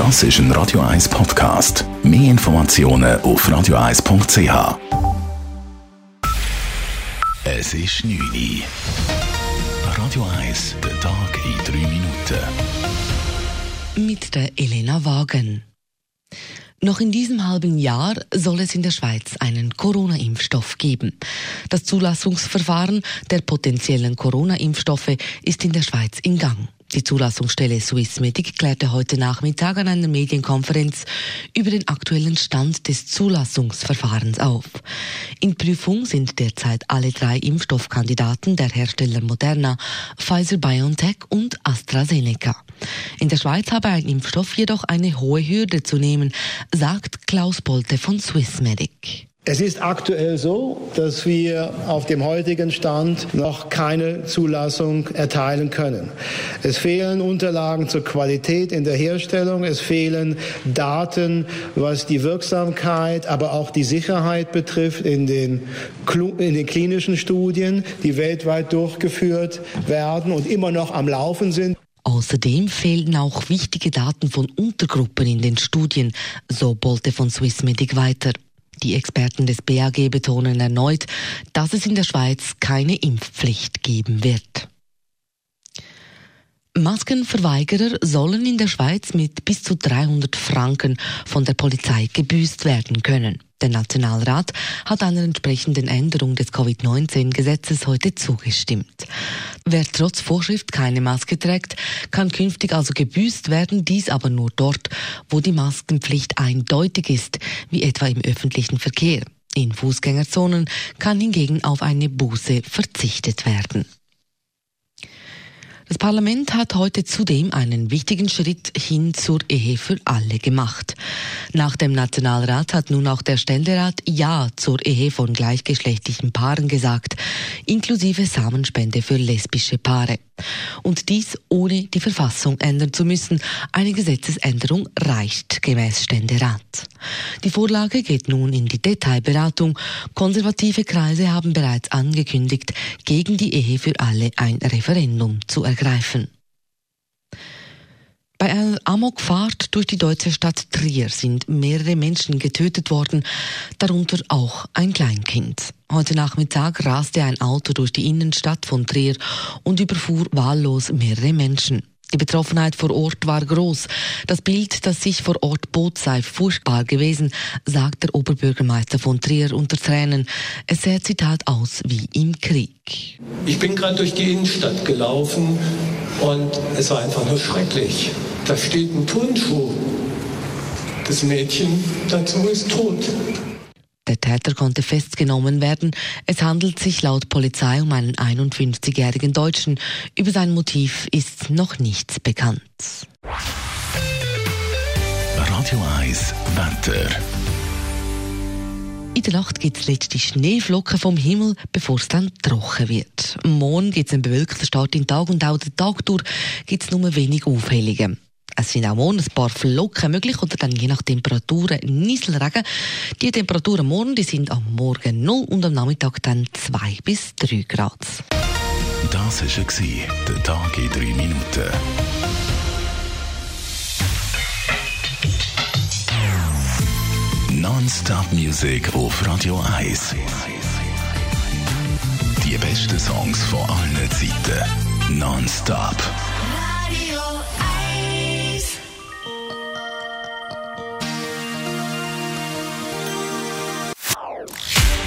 Das ist ein Radio 1 Podcast. Mehr Informationen auf radio1.ch. Es ist 9 Uhr. Radio 1, der Tag in 3 Minuten. Mit der Elena Wagen. Noch in diesem halben Jahr soll es in der Schweiz einen Corona-Impfstoff geben. Das Zulassungsverfahren der potenziellen Corona-Impfstoffe ist in der Schweiz in Gang. Die Zulassungsstelle Swissmedic klärte heute Nachmittag an einer Medienkonferenz über den aktuellen Stand des Zulassungsverfahrens auf. In Prüfung sind derzeit alle drei Impfstoffkandidaten der Hersteller Moderna, Pfizer BioNTech und AstraZeneca. In der Schweiz habe ein Impfstoff jedoch eine hohe Hürde zu nehmen, sagt Klaus Bolte von Swissmedic. Es ist aktuell so, dass wir auf dem heutigen Stand noch keine Zulassung erteilen können. Es fehlen Unterlagen zur Qualität in der Herstellung, es fehlen Daten, was die Wirksamkeit, aber auch die Sicherheit betrifft in den, in den klinischen Studien, die weltweit durchgeführt werden und immer noch am Laufen sind. Außerdem fehlen auch wichtige Daten von Untergruppen in den Studien, so Bolte von Swissmedic weiter. Die Experten des BAG betonen erneut, dass es in der Schweiz keine Impfpflicht geben wird. Maskenverweigerer sollen in der Schweiz mit bis zu 300 Franken von der Polizei gebüßt werden können. Der Nationalrat hat einer entsprechenden Änderung des Covid-19-Gesetzes heute zugestimmt. Wer trotz Vorschrift keine Maske trägt, kann künftig also gebüßt werden, dies aber nur dort, wo die Maskenpflicht eindeutig ist, wie etwa im öffentlichen Verkehr. In Fußgängerzonen kann hingegen auf eine Buße verzichtet werden. Das Parlament hat heute zudem einen wichtigen Schritt hin zur Ehe für alle gemacht. Nach dem Nationalrat hat nun auch der Ständerat Ja zur Ehe von gleichgeschlechtlichen Paaren gesagt, inklusive Samenspende für lesbische Paare. Und dies ohne die Verfassung ändern zu müssen. Eine Gesetzesänderung reicht gemäß Ständerat. Die Vorlage geht nun in die Detailberatung. Konservative Kreise haben bereits angekündigt, gegen die Ehe für alle ein Referendum zu ergreifen. Bei einer Amokfahrt durch die deutsche Stadt Trier sind mehrere Menschen getötet worden, darunter auch ein Kleinkind. Heute Nachmittag raste ein Auto durch die Innenstadt von Trier und überfuhr wahllos mehrere Menschen. Die Betroffenheit vor Ort war groß. Das Bild, das sich vor Ort bot, sei furchtbar gewesen, sagt der Oberbürgermeister von Trier unter Tränen. Es sähe Zitat aus wie im Krieg. Ich bin gerade durch die Innenstadt gelaufen und es war einfach nur schrecklich. Da steht ein Turnschuh. Das Mädchen dazu ist tot. Der Täter konnte festgenommen werden. Es handelt sich laut Polizei um einen 51-jährigen Deutschen. Über sein Motiv ist noch nichts bekannt. Radio 1 Wetter. In der Nacht gibt es letzte Schneeflocken vom Himmel, bevor es dann trocken wird. Morgen gibt es einen bewölkten Start in den Tag und auch den Tag durch gibt es nur wenig Aufhellungen. Es sind auch morgen ein paar Flocken möglich oder dann je nach Temperatur Nieselregen. Die Temperaturen morgen die sind am Morgen 0 und am Nachmittag dann 2 bis 3 Grad. Das war der Tag in 3 Minuten. Non-Stop Music auf Radio 1. Die besten Songs von allen Zeiten. Non-Stop.